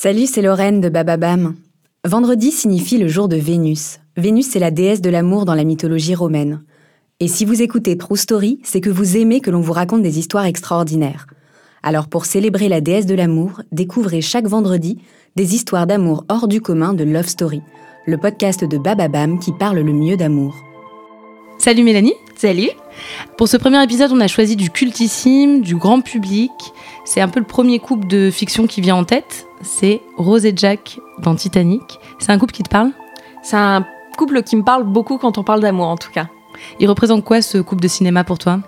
Salut, c'est Lorraine de Bababam. Vendredi signifie le jour de Vénus. Vénus est la déesse de l'amour dans la mythologie romaine. Et si vous écoutez True Story, c'est que vous aimez que l'on vous raconte des histoires extraordinaires. Alors pour célébrer la déesse de l'amour, découvrez chaque vendredi des histoires d'amour hors du commun de Love Story, le podcast de Bababam qui parle le mieux d'amour. Salut Mélanie. Salut. Pour ce premier épisode, on a choisi du cultissime, du grand public. C'est un peu le premier couple de fiction qui vient en tête. C'est Rose et Jack dans Titanic. C'est un couple qui te parle? C'est un couple qui me parle beaucoup quand on parle d'amour en tout cas. Il représente quoi ce couple de cinéma pour toi?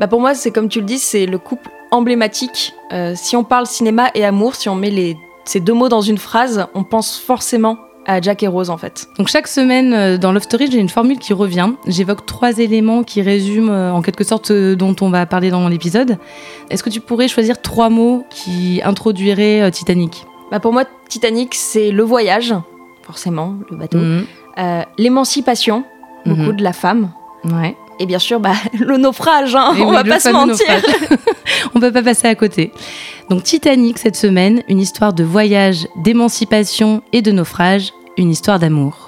Bah Pour moi, c'est comme tu le dis, c'est le couple emblématique. Euh, si on parle cinéma et amour, si on met les, ces deux mots dans une phrase, on pense forcément à Jack et Rose en fait. Donc chaque semaine euh, dans Love Story, j'ai une formule qui revient. J'évoque trois éléments qui résument euh, en quelque sorte ce dont on va parler dans l'épisode. Est-ce que tu pourrais choisir trois mots qui introduiraient Titanic? Bah Pour moi, Titanic, c'est le voyage, forcément, le bateau. Mhm. L'émancipation, beaucoup Mhm. de la femme. Ouais. Et bien sûr, bah, le naufrage, hein, on oui, va pas se mentir. on peut pas passer à côté. Donc Titanic cette semaine, une histoire de voyage, d'émancipation et de naufrage, une histoire d'amour.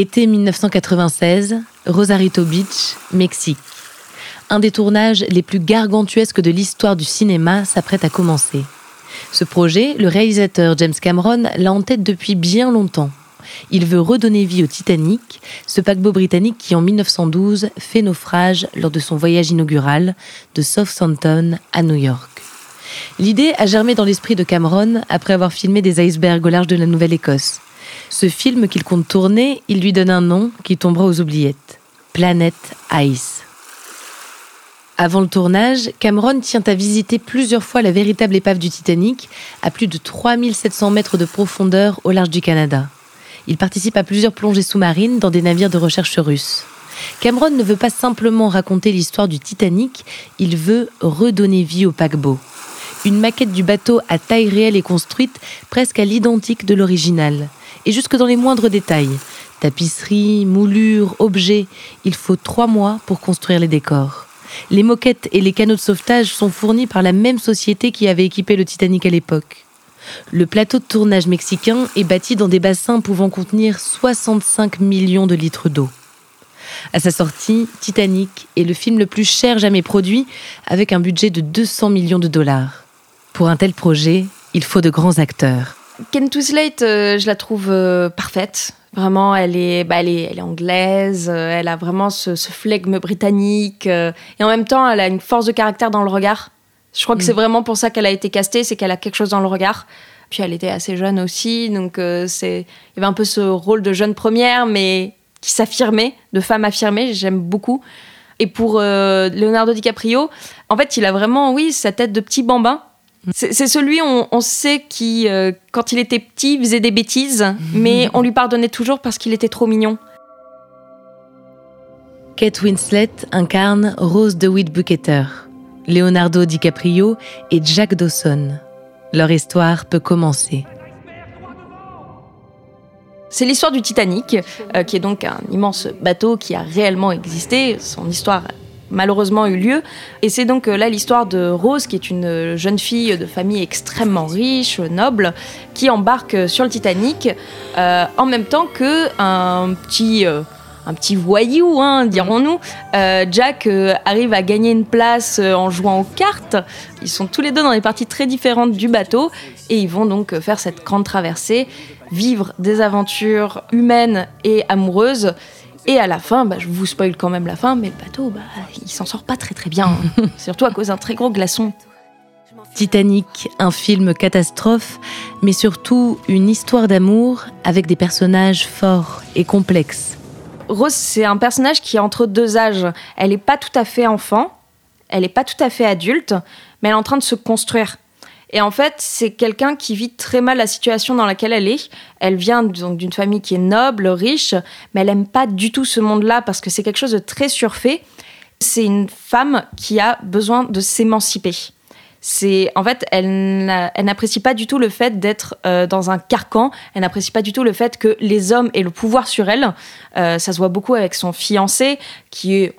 Été 1996, Rosarito Beach, Mexique. Un des tournages les plus gargantuesques de l'histoire du cinéma s'apprête à commencer. Ce projet, le réalisateur James Cameron l'a en tête depuis bien longtemps. Il veut redonner vie au Titanic, ce paquebot britannique qui en 1912 fait naufrage lors de son voyage inaugural de Southampton à New York. L'idée a germé dans l'esprit de Cameron après avoir filmé des icebergs au large de la Nouvelle-Écosse. Ce film qu'il compte tourner, il lui donne un nom qui tombera aux oubliettes. Planet Ice. Avant le tournage, Cameron tient à visiter plusieurs fois la véritable épave du Titanic, à plus de 3700 mètres de profondeur au large du Canada. Il participe à plusieurs plongées sous-marines dans des navires de recherche russes. Cameron ne veut pas simplement raconter l'histoire du Titanic, il veut redonner vie au paquebot. Une maquette du bateau à taille réelle est construite presque à l'identique de l'original et jusque dans les moindres détails. Tapisserie, moulure, objets, il faut trois mois pour construire les décors. Les moquettes et les canaux de sauvetage sont fournis par la même société qui avait équipé le Titanic à l'époque. Le plateau de tournage mexicain est bâti dans des bassins pouvant contenir 65 millions de litres d'eau. À sa sortie, Titanic est le film le plus cher jamais produit, avec un budget de 200 millions de dollars. Pour un tel projet, il faut de grands acteurs. Ken Slate, euh, je la trouve euh, parfaite. Vraiment, elle est, bah, elle est, elle est anglaise, euh, elle a vraiment ce, ce flegme britannique, et en même temps, elle a une force de caractère dans le regard. Je crois que Mm. c'est vraiment pour ça qu'elle a été castée, c'est qu'elle a quelque chose dans le regard. Puis elle était assez jeune aussi, donc c'est, il y avait un peu ce rôle de jeune première, mais qui s'affirmait, de femme affirmée. J'aime beaucoup. Et pour Leonardo DiCaprio, en fait, il a vraiment, oui, sa tête de petit bambin. C'est c'est celui, on, on sait, qui, euh, quand il était petit, faisait des bêtises, mais on lui pardonnait toujours parce qu'il était trop mignon. Kate Winslet incarne Rose DeWitt Bucketer, Leonardo DiCaprio et Jack Dawson. Leur histoire peut commencer. C'est l'histoire du Titanic, euh, qui est donc un immense bateau qui a réellement existé. Son histoire a malheureusement eu lieu. Et c'est donc euh, là l'histoire de Rose, qui est une euh, jeune fille de famille extrêmement riche, noble, qui embarque euh, sur le Titanic euh, en même temps que un petit, euh, un petit voyou, hein, dirons-nous. Euh, Jack euh, arrive à gagner une place euh, en jouant aux cartes. Ils sont tous les deux dans des parties très différentes du bateau et ils vont donc euh, faire cette grande traversée, vivre des aventures humaines et amoureuses. Et à la fin, bah, je vous spoil quand même la fin, mais le bateau, bah, il s'en sort pas très très bien, hein. surtout à cause d'un très gros glaçon. Titanic, un film catastrophe, mais surtout une histoire d'amour avec des personnages forts et complexes. Rose, c'est un personnage qui est entre deux âges. Elle n'est pas tout à fait enfant, elle n'est pas tout à fait adulte, mais elle est en train de se construire. Et en fait, c'est quelqu'un qui vit très mal la situation dans laquelle elle est. Elle vient donc d'une famille qui est noble, riche, mais elle aime pas du tout ce monde-là parce que c'est quelque chose de très surfait. C'est une femme qui a besoin de s'émanciper. C'est en fait, elle n'apprécie pas du tout le fait d'être euh, dans un carcan. Elle n'apprécie pas du tout le fait que les hommes aient le pouvoir sur elle. Euh, ça se voit beaucoup avec son fiancé, qui est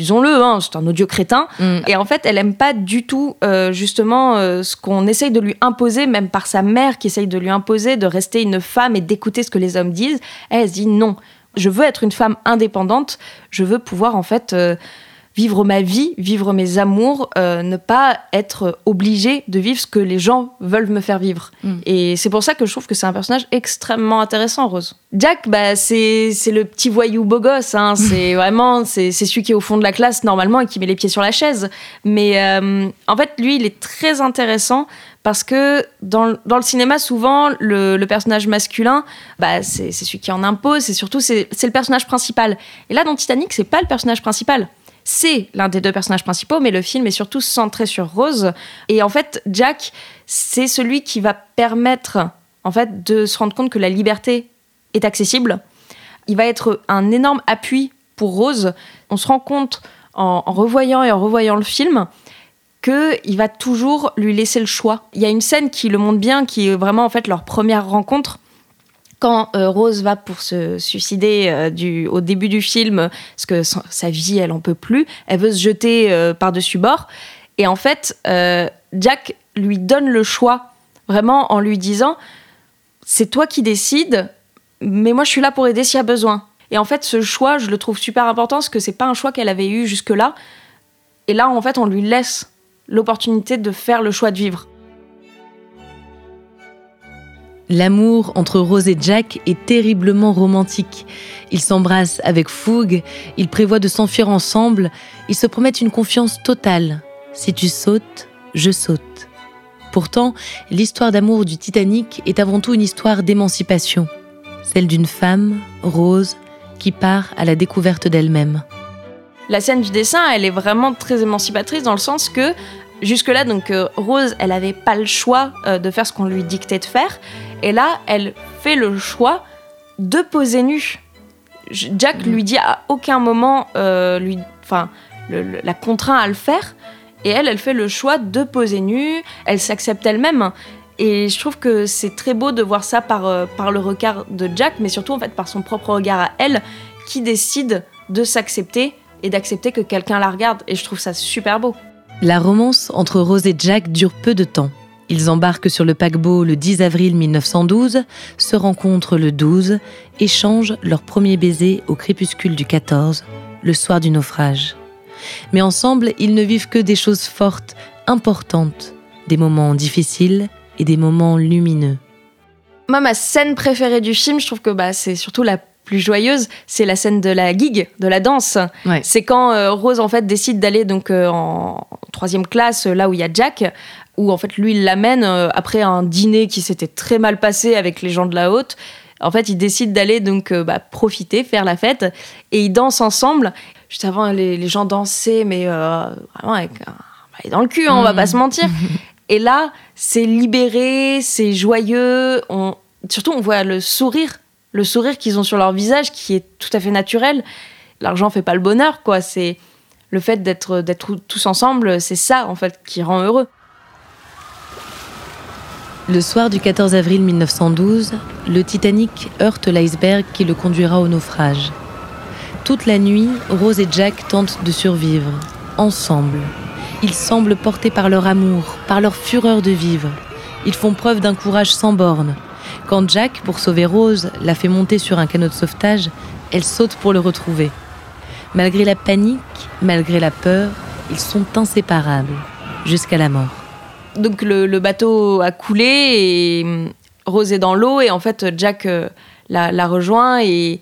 disons-le, hein, c'est un odieux crétin. Mm. Et en fait, elle aime pas du tout euh, justement ce qu'on essaye de lui imposer, même par sa mère qui essaye de lui imposer de rester une femme et d'écouter ce que les hommes disent. Elle, elle se dit non, je veux être une femme indépendante. Je veux pouvoir en fait vivre ma vie, vivre mes amours, euh, ne pas être obligée de vivre ce que les gens veulent me faire vivre. Mm. Et c'est pour ça que je trouve que c'est un personnage extrêmement intéressant, Rose. Jack, bah, c'est, le petit voyou beau gosse. Hein. C'est vraiment c'est, celui qui est au fond de la classe normalement et qui met les pieds sur la chaise. Mais euh, en fait, lui, il est très intéressant parce que dans, le cinéma, souvent, le, personnage masculin, bah, c'est, celui qui en impose, c'est surtout c'est, le personnage principal. Et là, dans Titanic, c'est pas le personnage principal c'est l'un des deux personnages principaux, mais le film est surtout centré sur Rose. Et en fait, Jack, c'est celui qui va permettre en fait de se rendre compte que la liberté est accessible. Il va être un énorme appui pour Rose. On se rend compte en, revoyant et en revoyant le film qu'il va toujours lui laisser le choix. Il y a une scène qui le montre bien, qui est vraiment en fait leur première rencontre quand euh, Rose va pour se suicider euh, au début du film, parce que sa vie, elle en peut plus, elle veut se jeter euh, par-dessus bord. Et en fait, Jack lui donne le choix, vraiment en lui disant C'est toi qui décides, mais moi je suis là pour aider s'il y a besoin. Et en fait, ce choix, je le trouve super important parce que c'est pas un choix qu'elle avait eu jusque-là. Et là, en fait, on lui laisse l'opportunité de faire le choix de vivre. L'amour entre Rose et Jack est terriblement romantique. Ils s'embrassent avec fougue, ils prévoient de s'enfuir ensemble, ils se promettent une confiance totale. Si tu sautes, je saute. Pourtant, l'histoire d'amour du Titanic est avant tout une histoire d'émancipation, celle d'une femme, Rose, qui part à la découverte d'elle-même. La scène du dessin, elle est vraiment très émancipatrice dans le sens que jusque-là, donc euh, Rose, elle n'avait pas le choix euh, de faire ce qu'on lui dictait de faire. Et là, elle fait le choix de poser nue. Jack lui dit à aucun moment, euh, lui, enfin, la contraint à le faire. Et elle, elle fait le choix de poser nue. Elle s'accepte elle-même. Et je trouve que c'est très beau de voir ça par, euh, par le regard de Jack, mais surtout en fait par son propre regard à elle, qui décide de s'accepter et d'accepter que quelqu'un la regarde. Et je trouve ça super beau. La romance entre Rose et Jack dure peu de temps. Ils embarquent sur le paquebot le 10 avril 1912, se rencontrent le 12, échangent leur premier baiser au crépuscule du 14, le soir du naufrage. Mais ensemble, ils ne vivent que des choses fortes, importantes, des moments difficiles et des moments lumineux. Moi, ma scène préférée du film, je trouve que bah, c'est surtout la plus joyeuse, c'est la scène de la gig, de la danse. C'est quand euh, Rose en fait décide d'aller donc euh, en troisième classe, là où il y a Jack, où en fait lui il l'amène euh, après un dîner qui s'était très mal passé avec les gens de la haute. En fait, ils décident d'aller donc bah, profiter, faire la fête, et ils dansent ensemble. Juste avant, les, gens dansaient, mais vraiment avec un dans le cul, hein, on va pas se mentir. Et là, c'est libéré, c'est joyeux. On... Surtout, on voit le sourire le sourire qu'ils ont sur leur visage qui est tout à fait naturel. L'argent fait pas le bonheur, quoi. C'est le fait d'être d'être tous ensemble, c'est ça en fait qui rend heureux. Le soir du 14 avril 1912, le Titanic heurte l'iceberg qui le conduira au naufrage. Toute la nuit, Rose et Jack tentent de survivre, ensemble. Ils semblent portés par leur amour, par leur fureur de vivre. Ils font preuve d'un courage sans bornes, quand Jack, pour sauver Rose, la fait monter sur un canot de sauvetage, elle saute pour le retrouver. Malgré la panique, malgré la peur, ils sont inséparables, jusqu'à la mort. Donc le, bateau a coulé et hum, Rose est dans l'eau et en fait Jack euh, la, rejoint et,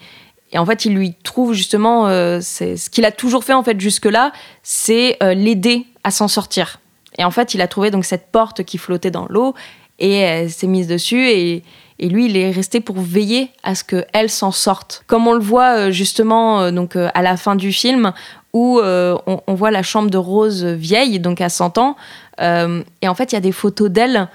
en fait il lui trouve justement euh, ce qu'il a toujours fait en fait jusque-là, c'est euh, l'aider à s'en sortir. Et en fait il a trouvé donc cette porte qui flottait dans l'eau et elle s'est mise dessus et, lui il est resté pour veiller à ce qu'elle s'en sorte. Comme on le voit euh, justement euh, donc euh, à la fin du film où on, voit la chambre de Rose vieille donc à 100 ans et en fait il y a des photos d'elle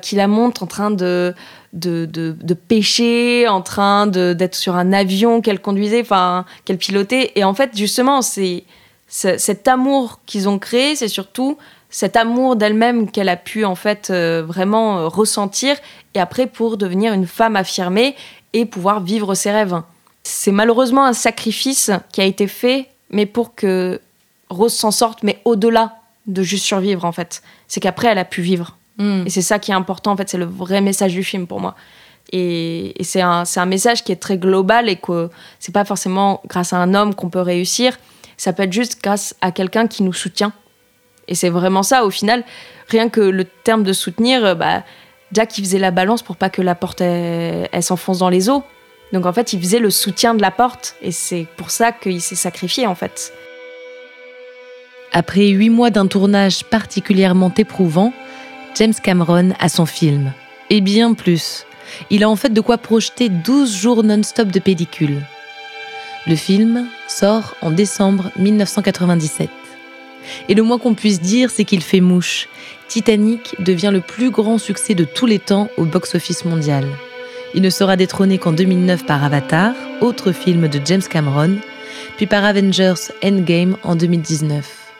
qui la montrent en train de de, de, pêcher, en train d'être sur un avion qu'elle conduisait, enfin qu'elle pilotait. Et en fait justement c'est cet amour qu'ils ont créé, c'est surtout cet amour d'elle-même qu'elle a pu en fait euh, vraiment euh, ressentir et après pour devenir une femme affirmée et pouvoir vivre ses rêves. C'est malheureusement un sacrifice qui a été fait, mais pour que Rose s'en sorte, mais au-delà de juste survivre en fait. C'est qu'après elle a pu vivre. Hmm. Et c'est ça qui est important en fait, c'est le vrai message du film pour moi. Et, c'est un, un, message qui est très global et que c'est pas forcément grâce à un homme qu'on peut réussir, ça peut être juste grâce à quelqu'un qui nous soutient et c'est vraiment ça, au final, rien que le terme de soutenir, euh, bah, Jack, il faisait la balance pour pas que la porte, s'enfonce dans les eaux. Donc en fait, il faisait le soutien de la porte, et c'est pour ça qu'il s'est sacrifié, en fait. Après huit mois d'un tournage particulièrement éprouvant, James Cameron a son film. Et bien plus. Il a en fait de quoi projeter 12 jours non-stop de pellicule. Le film sort en décembre 1997. Et le moins qu'on puisse dire, c'est qu'il fait mouche. Titanic devient le plus grand succès de tous les temps au box-office mondial. Il ne sera détrôné qu'en 2009 par Avatar, autre film de James Cameron, puis par Avengers Endgame en 2019.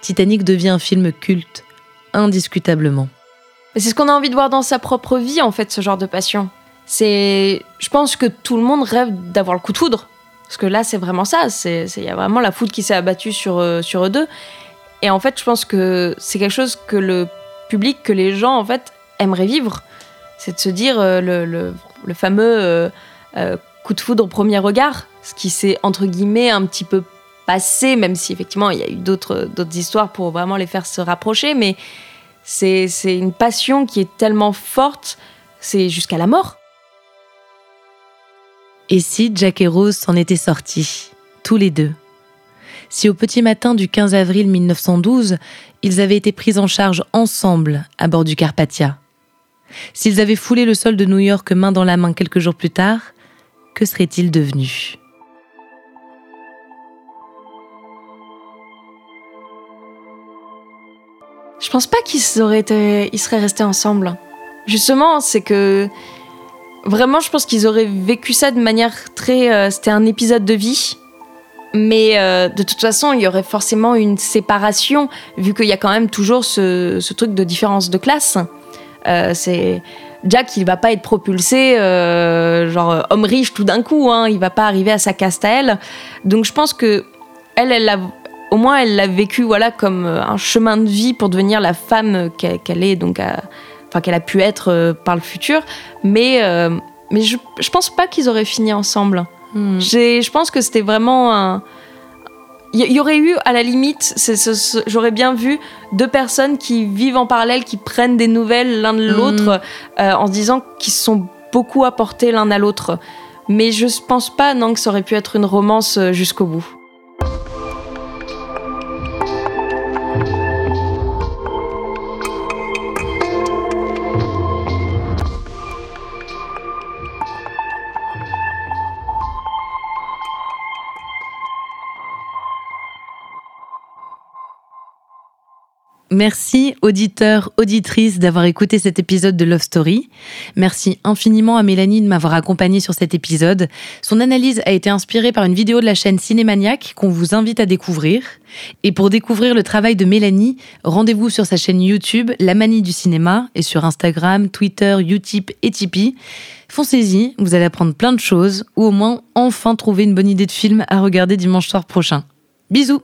Titanic devient un film culte, indiscutablement. C'est ce qu'on a envie de voir dans sa propre vie, en fait, ce genre de passion. C'est, je pense que tout le monde rêve d'avoir le coup de foudre, parce que là, c'est vraiment ça. Il y a vraiment la foudre qui s'est abattue sur, euh, sur eux deux. Et en fait, je pense que c'est quelque chose que le public, que les gens, en fait, aimeraient vivre. C'est de se dire euh, le, fameux euh, coup de foudre au premier regard, ce qui s'est, entre guillemets, un petit peu passé, même si effectivement, il y a eu d'autres, histoires pour vraiment les faire se rapprocher. Mais c'est une passion qui est tellement forte, c'est jusqu'à la mort. Et si Jack et Rose s'en étaient sortis, tous les deux? Si au petit matin du 15 avril 1912, ils avaient été pris en charge ensemble à bord du Carpathia S'ils avaient foulé le sol de New York main dans la main quelques jours plus tard, que seraient-ils devenus? Je pense pas qu'ils auraient été, seraient restés ensemble. Justement, c'est que vraiment, je pense qu'ils auraient vécu ça de manière très. Euh, c'était un épisode de vie. Mais euh, de toute façon, il y aurait forcément une séparation, vu qu'il y a quand même toujours ce, truc de différence de classe. Euh, c'est Jack, il va pas être propulsé, genre homme riche tout d'un coup. Hein, il va pas arriver à sa caste à elle. Donc je pense que elle, au moins, elle l'a vécu, voilà, comme un chemin de vie pour devenir la femme qu'elle est, donc, enfin qu'elle a pu être par le futur. Mais, mais je, je pense pas qu'ils auraient fini ensemble. Hmm. Je pense que c'était vraiment un. Il y, aurait eu, à la limite, j'aurais bien vu deux personnes qui vivent en parallèle, qui prennent des nouvelles l'un de l'autre, hmm. euh, en se disant qu'ils se sont beaucoup apportés l'un à l'autre. Mais je pense pas, non, que ça aurait pu être une romance euh, jusqu'au bout. Merci auditeurs, auditrices d'avoir écouté cet épisode de Love Story. Merci infiniment à Mélanie de m'avoir accompagnée sur cet épisode. Son analyse a été inspirée par une vidéo de la chaîne Cinémaniac qu'on vous invite à découvrir. Et pour découvrir le travail de Mélanie, rendez-vous sur sa chaîne YouTube La Manie du cinéma et sur Instagram, Twitter, Utip et Tipeee. Foncez-y, vous allez apprendre plein de choses ou au moins enfin trouver une bonne idée de film à regarder dimanche soir prochain. Bisous